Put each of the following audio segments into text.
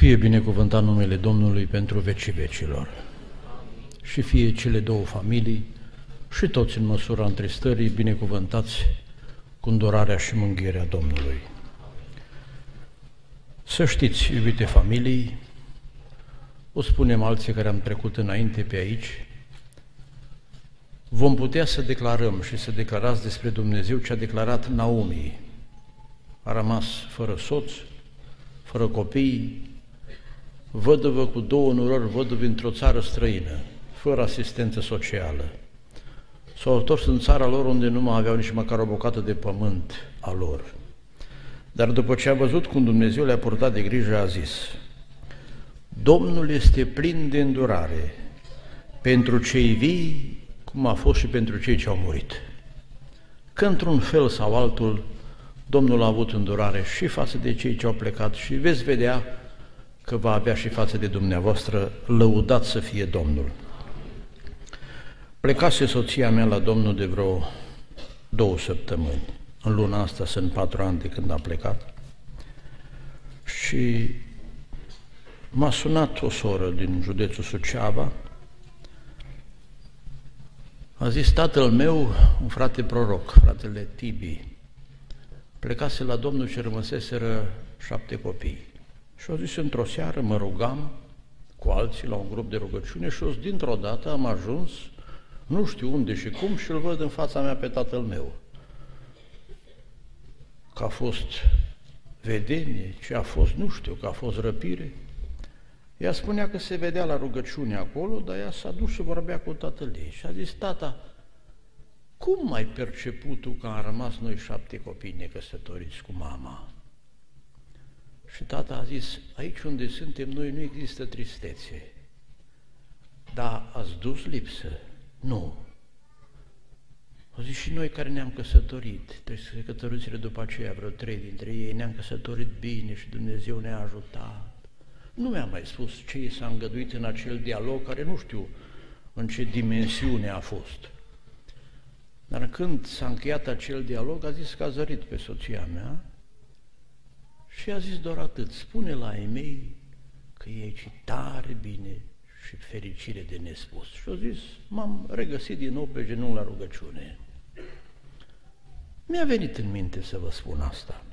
Fie binecuvântat numele Domnului pentru vecii vecilor și fie cele două familii și toți în măsura întristării binecuvântați cu îndurarea și mânghirea Domnului. Să știți, iubite familii, o spunem alții care am trecut înainte pe aici, vom putea să declarăm și să declarați despre Dumnezeu ce a declarat Naomi. A rămas fără soț, fără copii, văduvă cu două nurori văduvi într-o țară străină, fără asistență socială. S-au întors în țara lor unde nu mai aveau nici măcar o bucată de pământ a lor. Dar după ce a văzut cum Dumnezeu le-a purtat de grijă, a zis, Domnul este plin de îndurare pentru cei vii, cum a fost și pentru cei ce au murit. Că într-un fel sau altul, Domnul a avut îndurare și față de cei ce au plecat și veți vedea că va avea și față de dumneavoastră, lăudat să fie Domnul. Plecase soția mea la Domnul de vreo două săptămâni. În luna asta sunt patru ani de când a plecat. Și m-a sunat o soră din județul Suceava, a zis, tatăl meu, un frate proroc, fratele Tibi, plecase la Domnul și rămăseseră șapte copii. Și au zis, într-o seară mă rugam cu alții la un grup de rugăciune și o dintr-o dată am ajuns, nu știu unde și cum, și îl văd în fața mea pe tatăl meu. Că a fost vedenie, ce a fost, nu știu, că a fost răpire. Ea spunea că se vedea la rugăciune acolo, dar ea s-a dus și vorbea cu tatăl ei și a zis, tata, cum ai perceput tu că am rămas noi șapte copii necăsătoriți cu mama? Și tata a zis, aici unde suntem noi nu există tristețe. Dar ați dus lipsă? Nu. Au zis și noi care ne-am căsătorit, trebuie căsătorițile după aceea, vreo trei dintre ei, ne-am căsătorit bine și Dumnezeu ne-a ajutat. Nu mi-a mai spus ce i s-a îngăduit în acel dialog, care nu știu în ce dimensiune a fost. Dar când s-a încheiat acel dialog, a zis că a zărit pe soția mea și a zis doar atât, spune la ei mei că e aici tare bine și fericire de nespus. Și a zis, m-am regăsit din nou pe genul la rugăciune. Mi-a venit în minte să vă spun asta.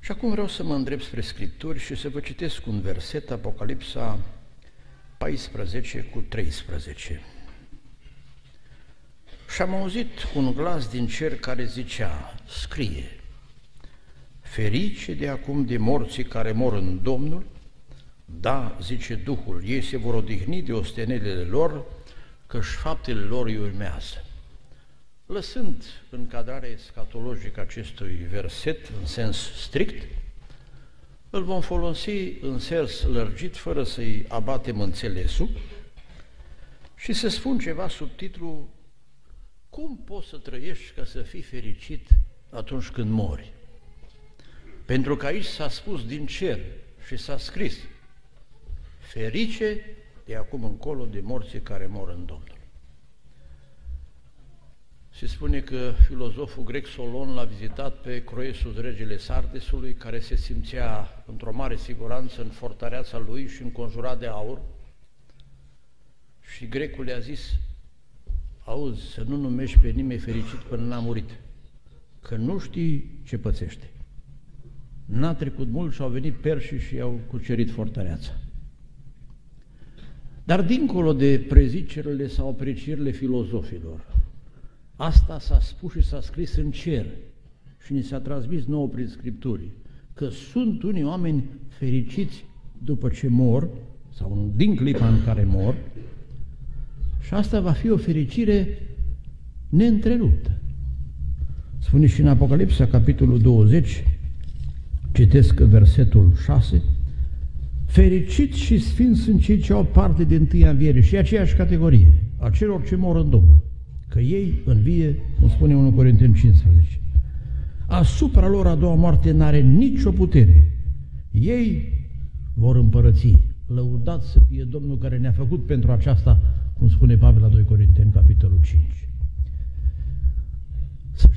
Și acum vreau să mă îndrept spre Scripturi și să vă citesc un verset, Apocalipsa 14 cu 13. Și am auzit un glas din cer care zicea, scrie, ferice de acum de morții care mor în Domnul, da, zice Duhul, ei se vor odihni de ostenelele lor, că-și faptele lor îi urmează. Lăsând încadrarea escatologică acestui verset în sens strict, îl vom folosi în sens lărgit, fără să-i abatem înțelesul, și să spun ceva sub titlul Cum poți să trăiești ca să fii fericit atunci când mori? Pentru că aici s-a spus din cer și s-a scris ferice de acum încolo de morții care mor în Domnul. Se spune că filozoful grec Solon l-a vizitat pe Croesus, regele Sardesului, care se simțea într-o mare siguranță în fortăreața lui și înconjurat de aur. Și grecul i-a zis, auzi, să nu numești pe nimeni fericit până n-a murit, că nu știi ce pățește. N-a trecut mult și au venit perșii și i-au cucerit fortăreața. Dar dincolo de prezicerile sau aprecierile filozofilor, asta s-a spus și s-a scris în cer și ni s-a transmis nouă prin Scripturi, că sunt unii oameni fericiți după ce mor, sau din clipa în care mor, și asta va fi o fericire neîntreruptă. Spune și în Apocalipsa, capitolul 20, Citesc versetul 6. Fericiți și sfinți sunt cei ce au parte de întâia înviere și aceeași categorie, a celor ce mor în Domnul, că ei învie, cum spune 1 Corinteni 15. Asupra lor a doua moarte n-are nicio putere. Ei vor împărăți. Lăudat să fie Domnul care ne-a făcut pentru aceasta, cum spune Pavel la 2 Corinteni, capitolul 5.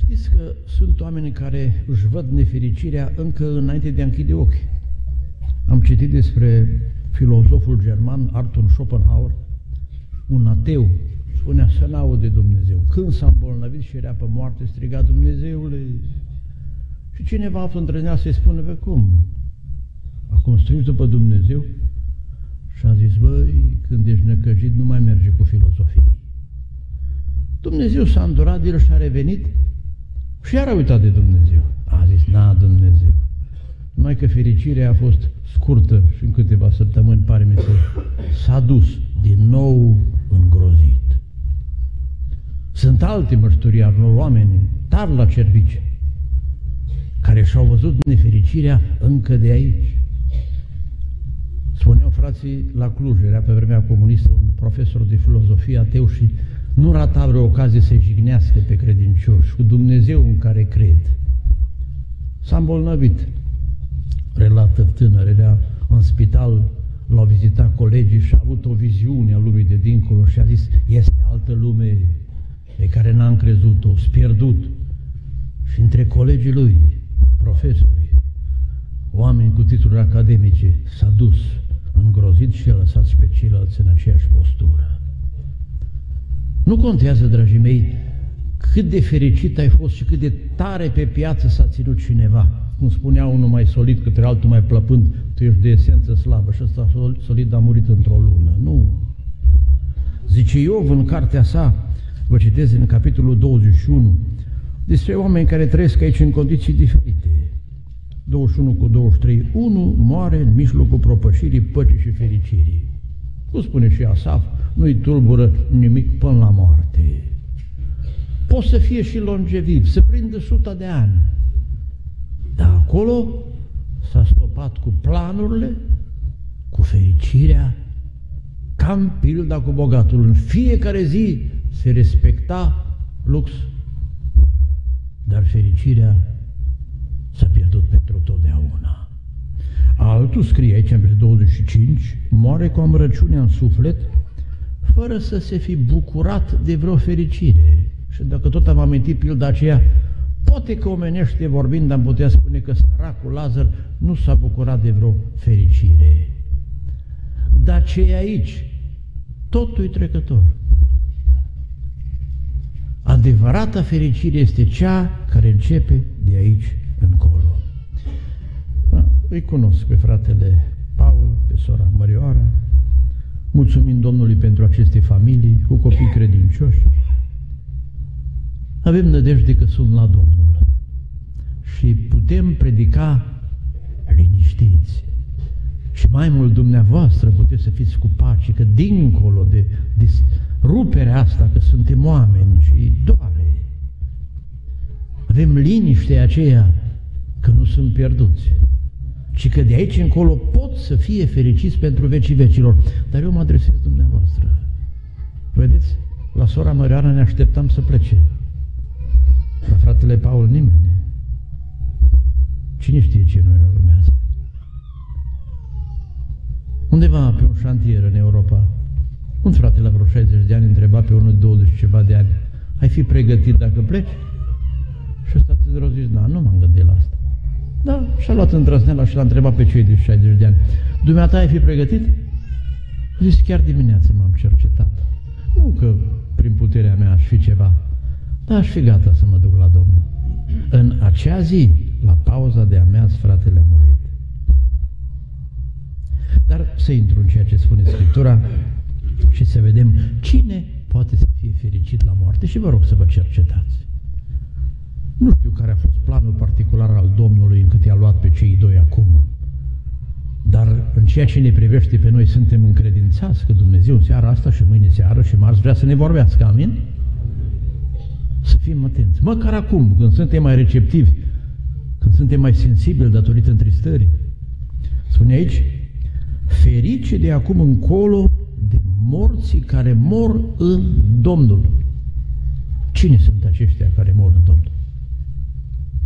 Să știți că sunt oameni care își văd nefericirea încă înainte de a închide ochii. Am citit despre filozoful german Arthur Schopenhauer, un ateu, spunea să n-aude Dumnezeu. Când s-a îmbolnăvit și era pe moarte, striga Dumnezeule. Și cineva a fost îndrăznea să-i spună, pe cum? Acum strigi după Dumnezeu? Și a zis, băi, când ești necăjit, nu mai merge cu filozofie. Dumnezeu s-a îndurat de el și a revenit și iar a uitat de Dumnezeu. A zis, na, Dumnezeu. Numai că fericirea a fost scurtă și în câteva săptămâni, pare mi s-a dus din nou îngrozit. Sunt alte mărturii al unor oameni tari la cervice, care și-au văzut nefericirea încă de aici. Spuneau frații la Cluj, era pe vremea comunistă un profesor de filozofie ateu și nu rata vreo ocazie să-i jignească pe credincioși cu Dumnezeu în care cred. S-a îmbolnăvit, relată tânărelea, în spital l-au vizitat colegii și a avut o viziune a lumii de dincolo și a zis, este altă lume pe care n-am crezut-o, pierdut. Și între colegii lui, profesori, oameni cu titluri academice, s-a dus îngrozit și a lăsat pe ceilalți în aceeași postură. Nu contează, dragii mei, cât de fericit ai fost și cât de tare pe piață s-a ținut cineva. Cum spunea unul mai solid către altul mai plăpând, tu ești de esență slabă și ăsta solid a murit într-o lună. Nu. Zice Iov în cartea sa, vă citesc în capitolul 21, despre oameni care trăiesc aici în condiții diferite. 21 cu 23, unul moare în mijlocul propășirii păcii și fericirii. Cum spune și Asaf, nu-i tulbură nimic până la moarte. Poate să fie și longeviv, să prindă suta de ani. Dar acolo s-a stopat cu planurile, cu fericirea, cam pilda cu bogatul. În fiecare zi se respecta lux, dar fericirea s-a pierdut pentru totdeauna. Altul scrie aici în 25, moare cu amărăciunea în suflet, fără să se fi bucurat de vreo fericire. Și dacă tot am amintit pilda aceea, poate că omenește vorbind am putea spune că săracul Lazar nu s-a bucurat de vreo fericire. Dar ce e aici? Totul e trecător. Adevărata fericire este cea care începe de aici încolo. Îi cunosc pe fratele Paul, pe sora Mărioara, mulțumim Domnului pentru aceste familii cu copii credincioși. Avem nădejde că sunt la Domnul și putem predica liniștiți. Și mai mult dumneavoastră puteți să fiți cu pace, că dincolo de, de ruperea asta, că suntem oameni și doare, avem liniște aceea că nu sunt pierduți, ci că de aici încolo pot să fie fericiți pentru vecii vecilor. Dar eu mă adresez dumneavoastră. Vedeți? La sora Măreană ne așteptam să plece. La fratele Paul nimeni. Cine știe ce nu urmează? Undeva pe un șantier în Europa, un frate la vreo 60 de ani întreba pe unul de 20 ceva de ani, ai fi pregătit dacă pleci? Și ăsta te zis, da, nu m-am gândit la asta. Da, și-a luat îndrăzneala și l-a întrebat pe cei de 60 de ani. Dumneata ai fi pregătit? Zis, chiar dimineața m-am cercetat. Nu că prin puterea mea aș fi ceva, dar aș fi gata să mă duc la Domnul. În acea zi, la pauza de ameaz, fratele a murit. Dar să intru în ceea ce spune Scriptura și să vedem cine poate să fie fericit la moarte și vă rog să vă cercetați. Nu știu care a fost planul particular al Domnului încât i-a luat pe cei doi acum. Dar în ceea ce ne privește pe noi suntem încredințați că Dumnezeu în seara asta și mâine seară și marți vrea să ne vorbească. Amin? Să fim atenți. Măcar acum, când suntem mai receptivi, când suntem mai sensibili datorită întristării. Spune aici, ferice de acum încolo de morții care mor în Domnul. Cine sunt aceștia care mor în Domnul?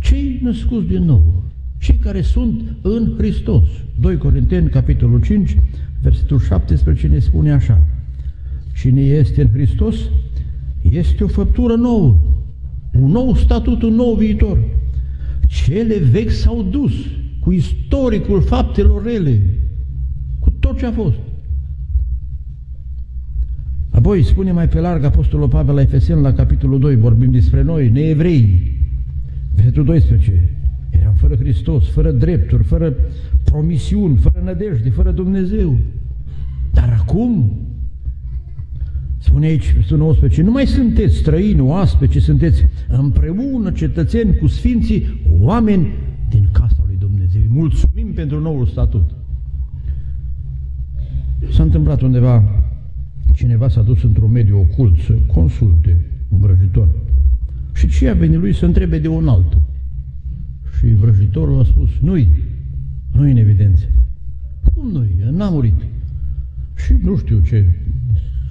Cei născuți din nou, cei care sunt în Hristos. 2 Corinteni, capitolul 5, versetul 17 ne spune așa, Cine este în Hristos este o făptură nouă, un nou statut, un nou viitor. Cele vechi s-au dus, cu istoricul faptelor rele, cu tot ce a fost. Apoi spune mai pe larg Apostolul Pavel la Efesen la capitolul 2, vorbim despre noi, neevrei, versetul 12, eram fără Hristos, fără drepturi, fără promisiuni, fără nădejde, fără Dumnezeu. Dar acum, spune aici, versetul 19, nu mai sunteți străini, oaspe, ci sunteți împreună cetățeni cu sfinții, oameni din casa lui Dumnezeu. Mulțumim pentru noul statut. S-a întâmplat undeva, cineva s-a dus într-un mediu ocult să consulte un vrăjitor. Și ce a venit lui să întrebe de un altul. Și vrăjitorul a spus, nu-i, nu-i în evidență. Cum nu-i? N-a murit. Și nu știu ce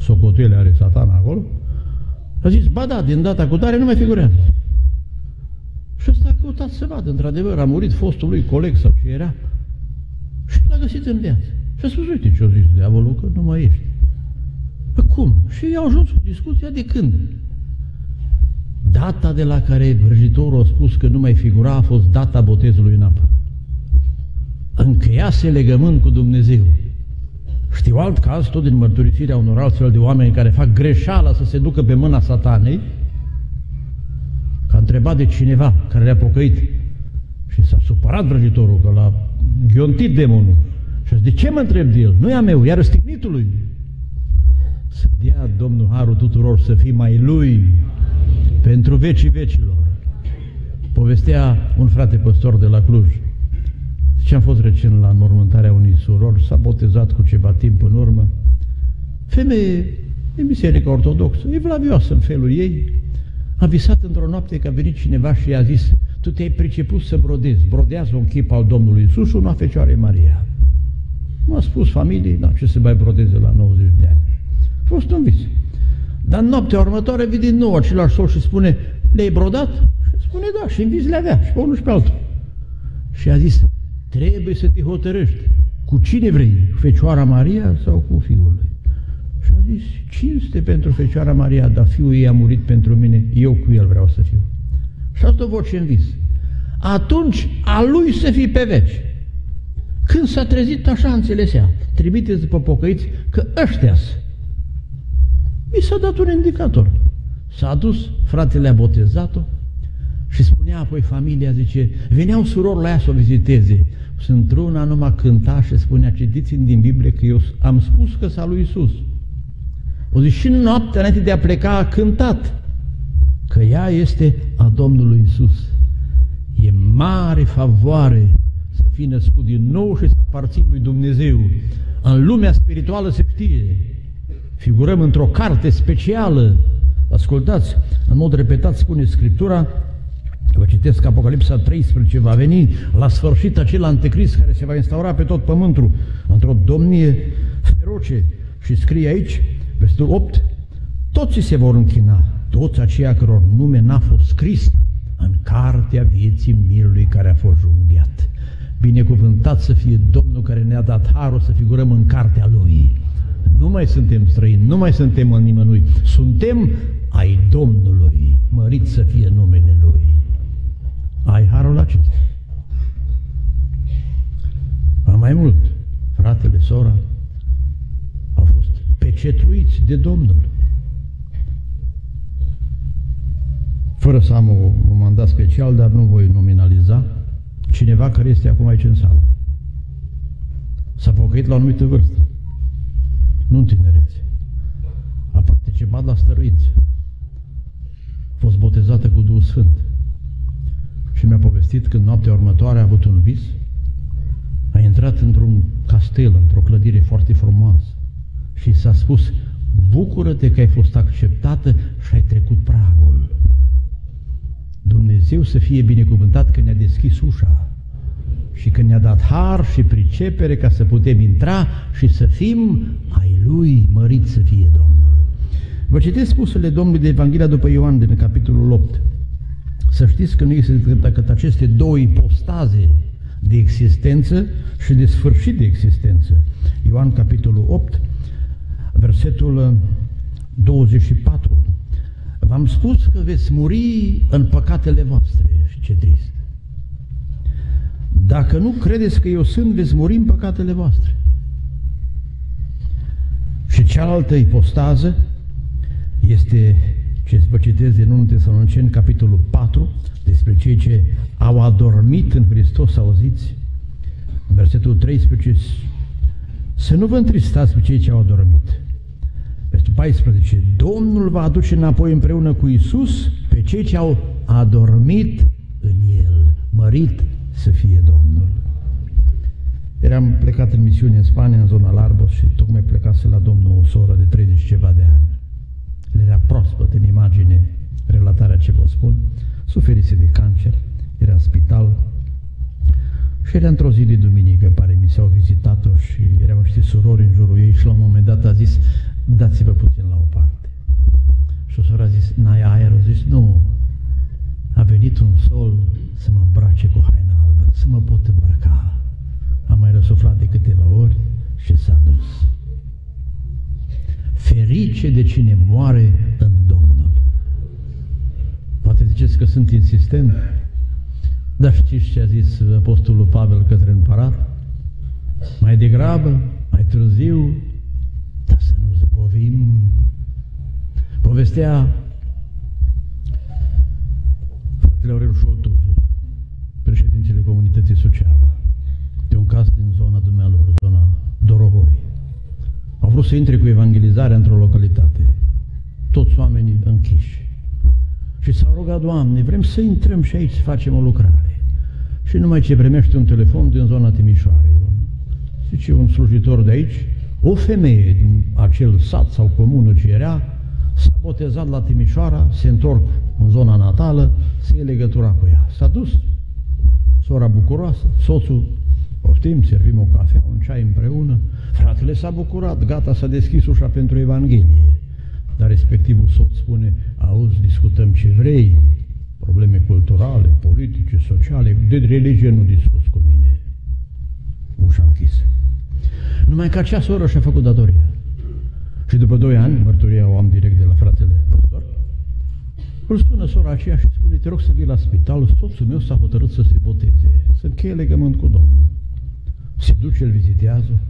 socotele are satana acolo. A zis, ba da, din data cu tare nu mai figurează. Și ăsta a căutat să vadă, într-adevăr, a murit fostul lui coleg sau ce era. Și l-a găsit în viață. Și a spus, uite ce-a zis diavolul, că nu mai ești. Păi cum? Și i-au ajuns cu discuția de când? Data de la care vrăjitorul a spus că nu mai figura a fost data botezului în apă. Încheiase legământ cu Dumnezeu. Știu alt caz, tot din mărturisirea unor altfel de oameni care fac greșeala să se ducă pe mâna satanei, că a întrebat de cineva care le-a pocăit și s-a supărat vrăjitorul că l-a ghiontit demonul. Și a zis, de ce mă întreb de el? Nu e a meu, iar răstignitului. Să dea Domnul Harul tuturor să fii mai lui pentru vecii vecilor. Povestea un frate păstor de la Cluj. Ce am fost recent la înmormântarea unui surori, s-a botezat cu ceva timp în urmă. Femeie e biserică ortodoxă, e vlavioasă în felul ei. A visat într-o noapte că a venit cineva și i-a zis, tu te-ai priceput să brodezi, brodează un chip al Domnului Iisus și una Fecioare Maria. Nu a spus familiei, da, ce se mai brodeze la 90 de ani. A fost un vis. Dar în noaptea următoare vine din nou același soț și spune, le-ai brodat? Și spune, da, și în vis le avea, și pe unul și pe altul. Și a zis, trebuie să te hotărăști. Cu cine vrei? Fecioara Maria sau cu fiul lui? Și a zis, cinste pentru Fecioara Maria, dar fiul ei a murit pentru mine, eu cu el vreau să fiu. Și asta o voce în vis. Atunci a lui să fii pe veci. Când s-a trezit, așa înțelesea. Trimiteți după pocăiți că ăștia Mi s-a dat un indicator. S-a dus, fratele a botezat-o și spunea apoi familia, zice, veneau surori la ea să o viziteze. Sunt una numai cânta și spunea, citiți din Biblie că eu am spus că s-a lui Isus. O zi și noaptea înainte de a pleca a cântat că ea este a Domnului Isus. E mare favoare să fii născut din nou și să aparții lui Dumnezeu. În lumea spirituală se știe. Figurăm într-o carte specială. Ascultați, în mod repetat spune Scriptura, Vă citesc Apocalipsa 13, va veni la sfârșit acel anticrist care se va instaura pe tot pământul într-o domnie feroce. Și scrie aici, versetul 8, toți se vor închina, toți aceia căror nume n-a fost scris în cartea vieții mirului care a fost junghiat. Binecuvântat să fie Domnul care ne-a dat harul să figurăm în cartea Lui. Nu mai suntem străini, nu mai suntem în nimănui, suntem ai Domnului, mărit să fie numele Lui. Ai harul acesta. Ba mai mult, fratele, sora, au fost pecetruiți de Domnul. Fără să am un mandat special, dar nu voi nominaliza, cineva care este acum aici în sală. S-a pocăit la o anumită vârstă, nu în tinerețe. A participat la stăruință. A fost botezată cu Duhul Sfânt. Și mi-a povestit că în noaptea următoare a avut un vis, a intrat într-un castel, într-o clădire foarte frumoasă și s-a spus, bucură-te că ai fost acceptată și ai trecut pragul. Dumnezeu să fie binecuvântat că ne-a deschis ușa și că ne-a dat har și pricepere ca să putem intra și să fim ai Lui, mărit să fie Domnul. Vă citesc spusele Domnului de Evanghelia după Ioan din capitolul 8. Să știți că nu este decât aceste două ipostaze de existență și de sfârșit de existență. Ioan capitolul 8, versetul 24. V-am spus că veți muri în păcatele voastre și ce trist. Dacă nu credeți că eu sunt, veți muri în păcatele voastre. Și cealaltă ipostază este ce vă citesc din 1 Tesaloniceni, capitolul 4, despre cei ce au adormit în Hristos, auziți? În versetul 13, să nu vă întristați pe cei ce au adormit. Versetul 14, Domnul va aduce înapoi împreună cu Isus pe cei ce au adormit în El, mărit să fie Domnul. Eram plecat în misiune în Spania, în zona Larbos și tocmai plecase la Domnul o soră de 30 ceva de ani. Le era proaspăt în imagine relatarea ce vă spun. Suferise de cancer, era în spital și era într-o zi de duminică, pare mi s-au vizitat-o și erau niște surori în jurul ei și la un moment dat a zis, dați-vă puțin la o parte. Și o soră a zis, n-ai aer? A zis, nu, a venit un sol să mă îmbrace cu haina albă, să mă pot îmbrăca. Am mai răsuflat de câteva ori și s-a dus. Ferice de cine moare în Domnul. Poate ziceți că sunt insistent, dar știți ce a zis Apostolul Pavel către împărat? Mai degrabă, mai târziu, dar să nu zăbovim. Povestea fratele Aurel Șoltuzu, președintele Comunității Socială, de un caz din zona dumnealor, zona Dorohoi. Au vrut să intre cu evangelizarea într-o localitate. Toți oamenii închiși. Și s-au rugat, Doamne, vrem să intrăm și aici să facem o lucrare. Și numai ce primește un telefon din zona Timișoarei. Zice un slujitor de aici, o femeie din acel sat sau comună ce era, s-a botezat la Timișoara, se întorc în zona natală, să iei legătura cu ea. S-a dus, sora bucuroasă, soțul, poftim, servim o cafea, un ceai împreună, fratele s-a bucurat, gata, s-a deschis ușa pentru Evanghelie. Dar respectivul soț spune, auzi, discutăm ce vrei, probleme culturale, politice, sociale, de religie nu discuți cu mine. Ușa închisă. Numai că acea soră și-a făcut datoria. Și după doi ani, mărturia o am direct de la fratele păstor, îl sună sora aceea și spune, te rog să vii la spital, soțul meu s-a hotărât să se boteze, să încheie legământ cu Domnul. Se duce, îl vizitează,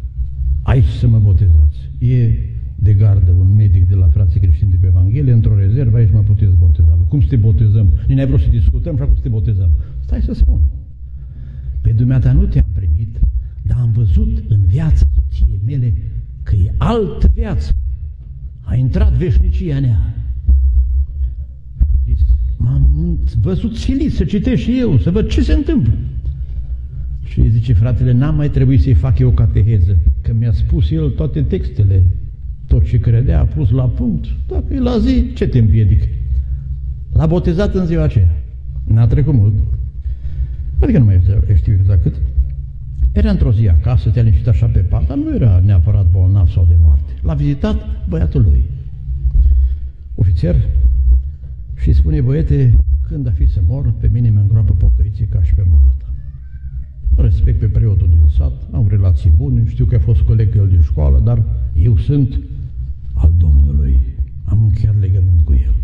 aici să mă botezați. E de gardă un medic de la frații creștini de pe Evanghelie, într-o rezervă, aici mă puteți boteza. Cum să te botezăm? Nici n-ai vrut să discutăm și acum să te botezăm. Stai să spun. Pe dumneata nu te-am primit, dar am văzut în viața soției mele că e altă viață. A intrat veșnicia nea. Zis, m-am văzut silit să citesc și eu, să văd ce se întâmplă. Și îi zice, fratele, n-am mai trebuit să-i fac eu cateheză, că mi-a spus el toate textele, tot ce credea a pus la punct. Dacă e la zi, ce te împiedică? L-a botezat în ziua aceea. N-a trecut mult. Adică nu mai știu exact cât. Era într-o zi acasă, te-a liniștit așa pe pat, dar nu era neapărat bolnav sau de moarte. L-a vizitat băiatul lui, ofițer, și spune, băiete, când a fi să mor, pe mine mă îngroapă pocăiții ca și pe mama ta. Respect pe preotul din sat, am relații bune, știu că a fost coleg el din școală, dar eu sunt al Domnului. Am încheiat legământ cu el.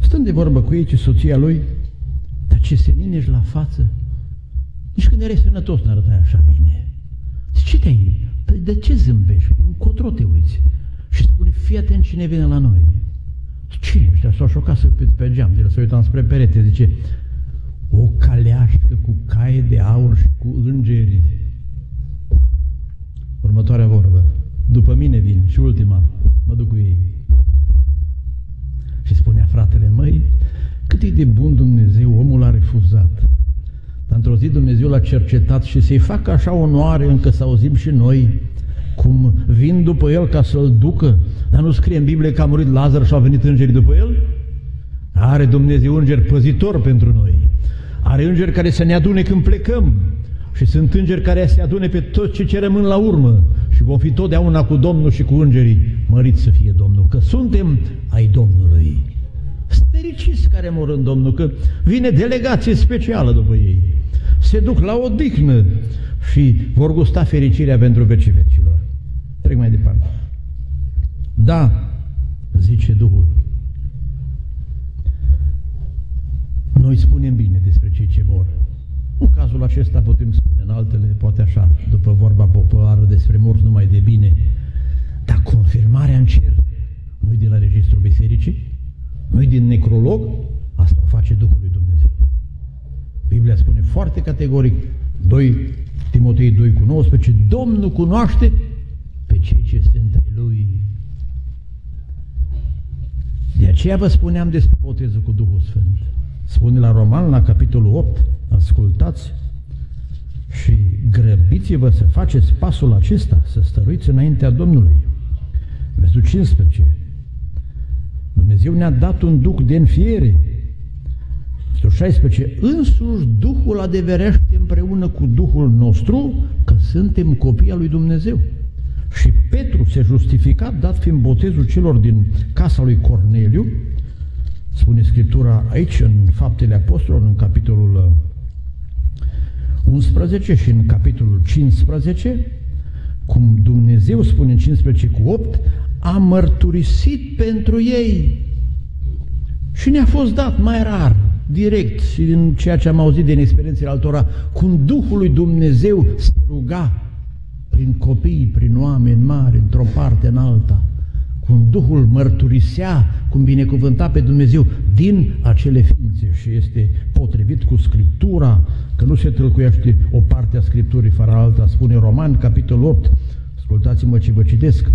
Stând de vorbă cu ei, ce soția lui, dar ce seninești la față, nici când erai sănătos n-arătai așa bine. De ce te-ai... Păi de ce zâmbești? Încotro te uiți. Și spune, fii atent cine vine la noi. Cine ăștia? S-au șocat să pe, pe geam, de să uitam spre perete, zice, o caleașcă cu caie de aur și cu îngeri. Următoarea vorbă. După mine vin și ultima, mă duc cu ei. Și spunea fratele, măi, cât e de bun Dumnezeu, omul a refuzat. Dar într-o zi Dumnezeu l-a cercetat și să-i facă așa onoare încă să auzim și noi cum vin după el ca să-l ducă. Dar nu scrie în Biblie că a murit Lazar și au venit îngerii după el? Are Dumnezeu înger păzitor pentru noi. Are îngeri care să ne adune când plecăm. Și sunt îngeri care se adune pe toți cei ce rămân la urmă. Și vom fi totdeauna cu Domnul și cu îngerii. Mărit să fie Domnul, că suntem ai Domnului. Stericiți care mor în Domnul, că vine delegație specială după ei. Se duc la odihnă și vor gusta fericirea pentru vecii vecilor. Trec mai departe. Da, zice Duhul. Noi spunem bine despre cei ce mor. În cazul acesta putem spune, în altele poate așa, după vorba populară despre morți numai de bine, dar confirmarea în cer nu de la registrul bisericii, nu din necrolog, asta o face Duhul lui Dumnezeu. Biblia spune foarte categoric, 2 Timotei 2 cu 19, Domnul cunoaște pe cei ce sunt ai Lui. De aceea vă spuneam despre botezul cu Duhul Sfânt. Spune la Roman, la capitolul 8, ascultați și grăbiți-vă să faceți pasul acesta, să stăruiți înaintea Domnului. Versetul 15. Dumnezeu ne-a dat un duc de înfiere. Versetul 16. Însuși Duhul adeverește împreună cu Duhul nostru că suntem copii al lui Dumnezeu. Și Petru se justifica, dat fiind botezul celor din casa lui Corneliu, spune Scriptura aici, în Faptele Apostolilor, în capitolul 11 uh, și în capitolul 15, cum Dumnezeu spune în 15 cu 8, a mărturisit pentru ei. Și ne-a fost dat mai rar, direct și din ceea ce am auzit din experiențele altora, cum Duhul lui Dumnezeu se ruga prin copii, prin oameni mari, într-o parte, în alta, cum Duhul mărturisea, cum binecuvânta pe Dumnezeu din acele ființe. Și este potrivit cu Scriptura, că nu se tâlcuiește o parte a Scripturii fără alta, spune Roman, capitolul 8, ascultați-mă ce vă citesc,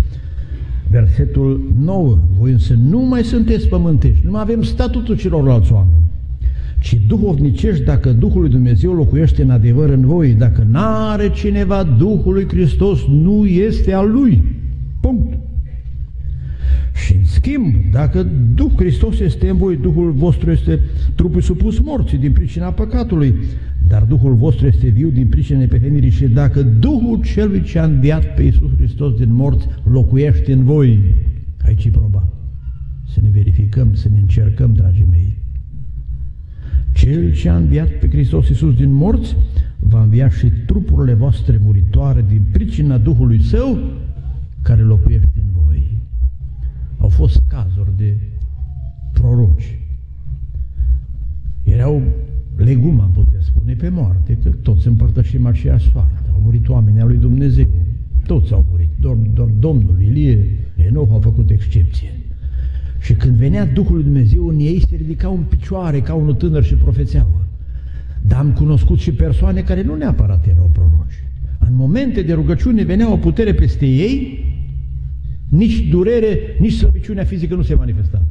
versetul 9, voi însă nu mai sunteți pământești, nu mai avem statutul celorlalți oameni, ci duhovnicești dacă Duhul lui Dumnezeu locuiește în adevăr în voi. Dacă n-are cineva Duhul lui Hristos, nu este al lui. Punct. Și în schimb, dacă Duh Hristos este în voi, Duhul vostru este trupul supus morții din pricina păcatului, dar Duhul vostru este viu din pricina nepehenirii și dacă Duhul celui ce a înviat pe Iisus Hristos din morți locuiește în voi, aici e proba. Să ne verificăm, să ne încercăm, dragii mei. Cel ce a înviat pe Hristos Iisus din morți, va învia și trupurile voastre muritoare din pricina Duhului Său, care locuiește în voi. Au fost cazuri de proroci. Erau legum, am putea spune, pe moarte, că toți împărtășim aceeași soartă. Au murit oamenii al lui Dumnezeu. Toți au murit. Doar, doar Domnul Ilie, Enoch au făcut excepție. Și când venea Duhul lui Dumnezeu în ei, se ridicau în picioare ca unul tânăr și profețeau. Dar am cunoscut și persoane care nu neapărat erau proroci. În momente de rugăciune venea o putere peste ei, nici durere, nici slăbiciunea fizică nu se manifesta.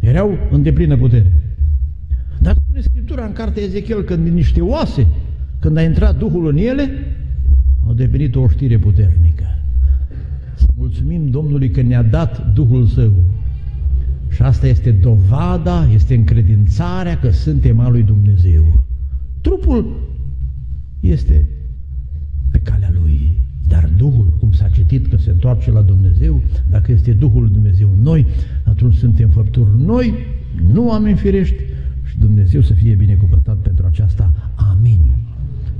Erau în deplină putere. Dar spune Scriptura în cartea Ezechiel că din niște oase, când a intrat Duhul în ele, au devenit o știre puternică. Mulțumim Domnului că ne-a dat Duhul Său. Și asta este dovada, este încredințarea că suntem al lui Dumnezeu. Trupul este pe calea lui, dar Duhul, cum s-a citit că se întoarce la Dumnezeu, dacă este Duhul lui Dumnezeu în noi, atunci suntem făpturi noi, nu oameni firești și Dumnezeu să fie binecuvântat pentru aceasta. Amin.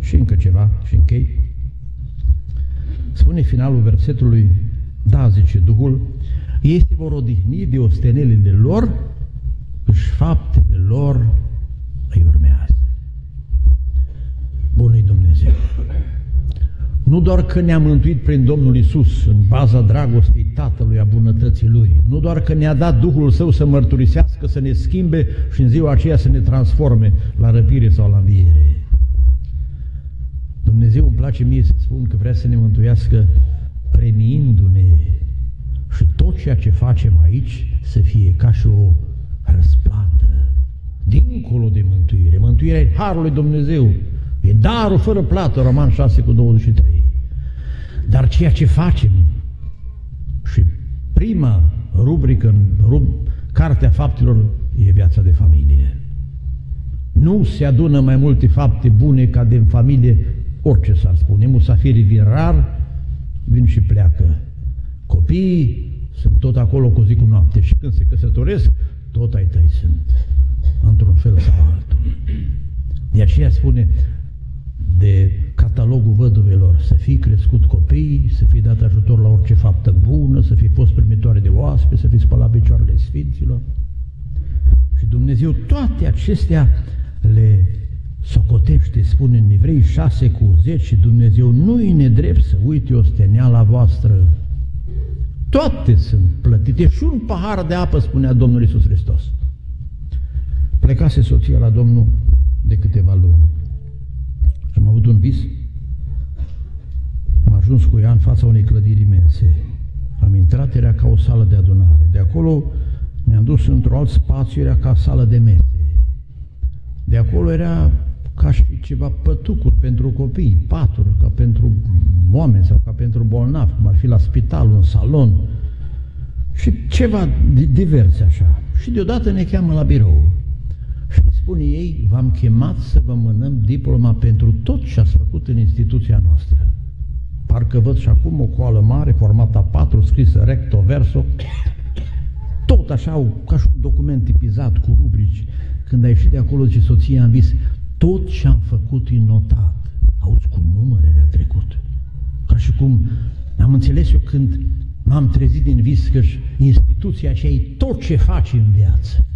Și încă ceva și închei. Spune finalul versetului da, zice Duhul, ei se vor odihni de ostenelile lor, și faptele lor îi urmează. Bună-i Dumnezeu! Nu doar că ne-a mântuit prin Domnul Isus în baza dragostei Tatălui, a bunătății Lui, nu doar că ne-a dat Duhul Său să mărturisească, să ne schimbe și în ziua aceea să ne transforme la răpire sau la înviere. Dumnezeu îmi place mie să spun că vrea să ne mântuiască premiindu-ne și tot ceea ce facem aici să fie ca și o răsplată, dincolo de mântuire. Mântuirea e Harul lui Dumnezeu, e darul fără plată, Roman 6 cu 23. Dar ceea ce facem și prima rubrică în rub, Cartea Faptelor e viața de familie. Nu se adună mai multe fapte bune ca din familie, orice s-ar spune. Musafirii vin rar, vin și pleacă. Copiii sunt tot acolo cu zi cu noapte și când se căsătoresc, tot ai tăi sunt, într-un fel sau altul. De aceea spune de catalogul văduvelor, să fii crescut copiii, să fii dat ajutor la orice faptă bună, să fii fost primitoare de oaspe, să fii spălat picioarele Sfinților. Și Dumnezeu toate acestea le socotește, spune în Evrei 6 cu 10, Dumnezeu nu-i nedrept să uite osteneala voastră. Toate sunt plătite și un pahar de apă, spunea Domnul Iisus Hristos. Plecase soția la Domnul de câteva luni. Și am avut un vis. Am ajuns cu ea în fața unei clădiri imense. Am intrat, era ca o sală de adunare. De acolo ne-am dus într-un alt spațiu, era ca sală de mese. De acolo era ca și ceva pătucuri pentru copii, paturi, ca pentru oameni sau ca pentru bolnavi, cum ar fi la spital, un salon și ceva diverse așa. Și deodată ne cheamă la birou și spune ei, v-am chemat să vă mânăm diploma pentru tot ce ați făcut în instituția noastră. Parcă văd și acum o coală mare, formată a patru, scrisă recto verso, tot așa, ca și un document tipizat cu rubrici. Când a ieșit de acolo, ce soția am vis, tot ce am făcut e notat. Auzi cum numărele a trecut. Ca și cum am înțeles eu când m-am trezit din vis că instituția aceea e tot ce faci în viață.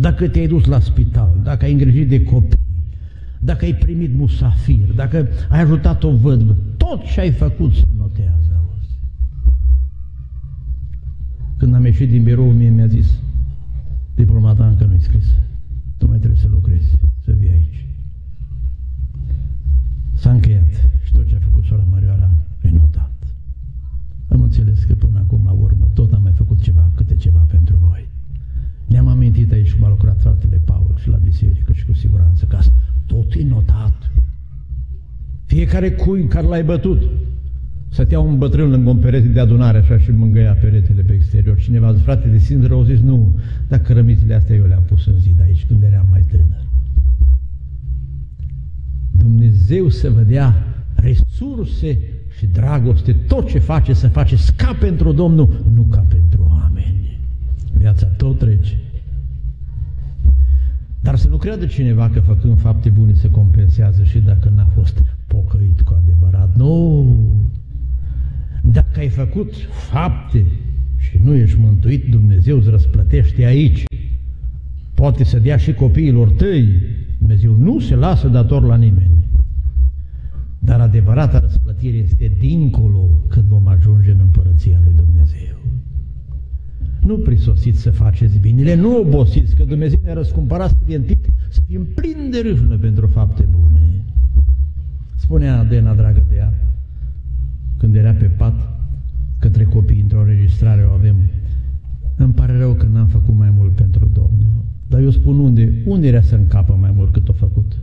Dacă te-ai dus la spital, dacă ai îngrijit de copii, dacă ai primit musafir, dacă ai ajutat o vădvă, tot ce ai făcut se notează. Auzi. Când am ieșit din birou, mie mi-a zis, diplomata încă nu-i scris, tu mai trebuie să lucrezi, să vii aici. S-a încheiat și tot ce a făcut sora Marioara e notat. Am înțeles că până acum, la urmă, tot am mai făcut ceva, câte ceva pentru voi. Ne-am amintit aici cum a lucrat fratele Paul și la biserică și cu siguranță că tot e notat. Fiecare cui care l-ai bătut. Stătea un bătrân lângă un perete de adunare așa și mângăia peretele pe exterior. Cineva a zis, frate de Sindră, au zis, nu, dacă rămizile astea eu le-am pus în zid aici când eram mai tânăr. Dumnezeu să vă dea resurse și dragoste, tot ce face să face ca pentru Domnul, nu ca pentru oameni. Viața tot trece. Dar să nu creadă cineva că făcând fapte bune se compensează și dacă n-a fost pocăit cu adevărat. Nu! Dacă ai făcut fapte și nu ești mântuit, Dumnezeu îți răsplătește aici. Poate să dea și copiilor tăi. Dumnezeu nu se lasă dator la nimeni. Dar adevărata răsplătire este dincolo când vom ajunge în împărăția lui Dumnezeu. Nu prisosiți să faceți binele, nu obosiți, că Dumnezeu ne-a răscumpărat scrientit să fim plini de râvnă pentru fapte bune. Spunea Adena, dragă de ea, când era pe pat, către copii într-o înregistrare o avem. Îmi pare rău că n-am făcut mai mult pentru Domnul. Dar eu spun unde, unde era să încapă mai mult cât o făcut?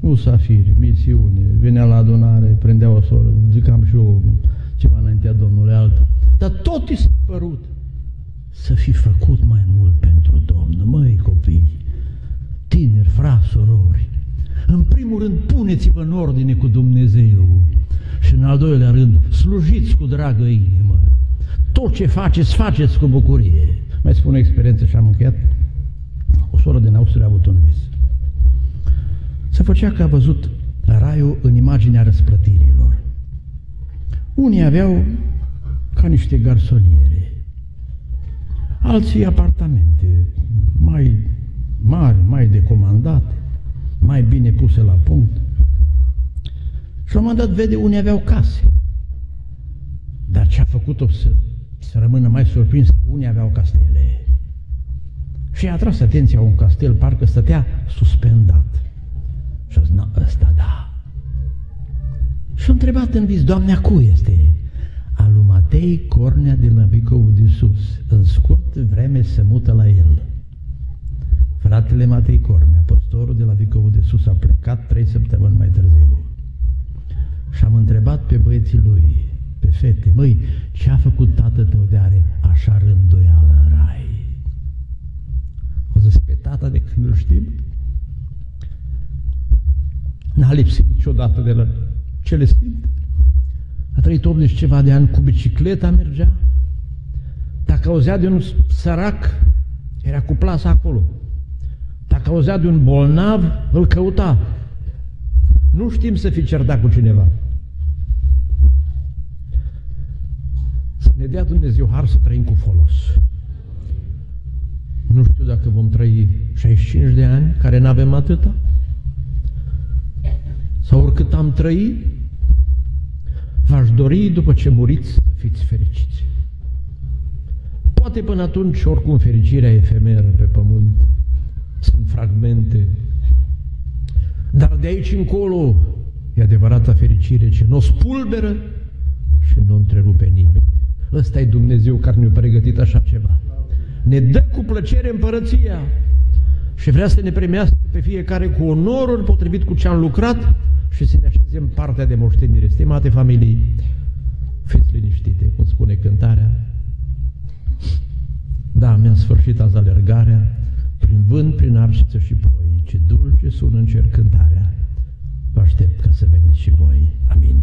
Usafiri, misiune, venea la adunare, prindea o soră, zicam și eu ceva înaintea Domnului altă. Dar tot i s-a părut să fi făcut mai mult pentru Domnul. Măi copii, tineri, frați, sorori, în primul rând puneți-vă în ordine cu Dumnezeu și în al doilea rând slujiți cu dragă inimă. Tot ce faceți, faceți cu bucurie. Mai spun o experiență și am încheiat. O soră din Austria a avut un vis. Se făcea că a văzut raiul în imaginea răsplătirilor. Unii aveau ca niște garsoniere, alții apartamente mai mari, mai decomandate, mai bine puse la punct. Și la un moment dat vede unii aveau case. Dar ce a făcut-o să, să rămână mai surprins, unii aveau castele. Și a atras atenția un castel, parcă stătea suspendat. Și a zis, ăsta da. Și a întrebat în vis, Doamne, a cui este? A lui Matei Cornea de la Vicovul de Sus. În scurt vreme se mută la el. Fratele Matei Cornea, păstorul de la Vicovul de Sus, a plecat trei săptămâni mai târziu. Și am întrebat pe băieții lui, pe fete, măi, ce a făcut tată tău de are așa rânduială în rai? O zis, pe tata de când îl știm, n-a lipsit niciodată de la cele sfinte. A trăit 80 ceva de ani cu bicicleta, mergea. Dacă auzea de un sărac, era cu plasa acolo. Dacă auzea de un bolnav, îl căuta. Nu știm să fi certat cu cineva. Să ne dea Dumnezeu har să trăim cu folos. Nu știu dacă vom trăi 65 de ani, care nu avem atâta, sau oricât am trăit, v-aș dori după ce muriți să fiți fericiți. Poate până atunci, oricum, fericirea efemeră pe pământ. Sunt fragmente. Dar de aici încolo e adevărata fericire ce nu o spulberă și nu întrerupe nimeni. Ăsta e Dumnezeu care ne-a pregătit așa ceva. Ne dă cu plăcere împărăția și vrea să ne primească pe fiecare cu onoruri potrivit cu ce am lucrat și să ne așeze în partea de moștenire. Stimate familii, fiți liniștite, cum spune cântarea. Da, mi-a sfârșit azi alergarea, prin vânt, prin arșiță și ploi, ce dulce sună în cer cântarea. Vă aștept ca să veniți și voi. Amin.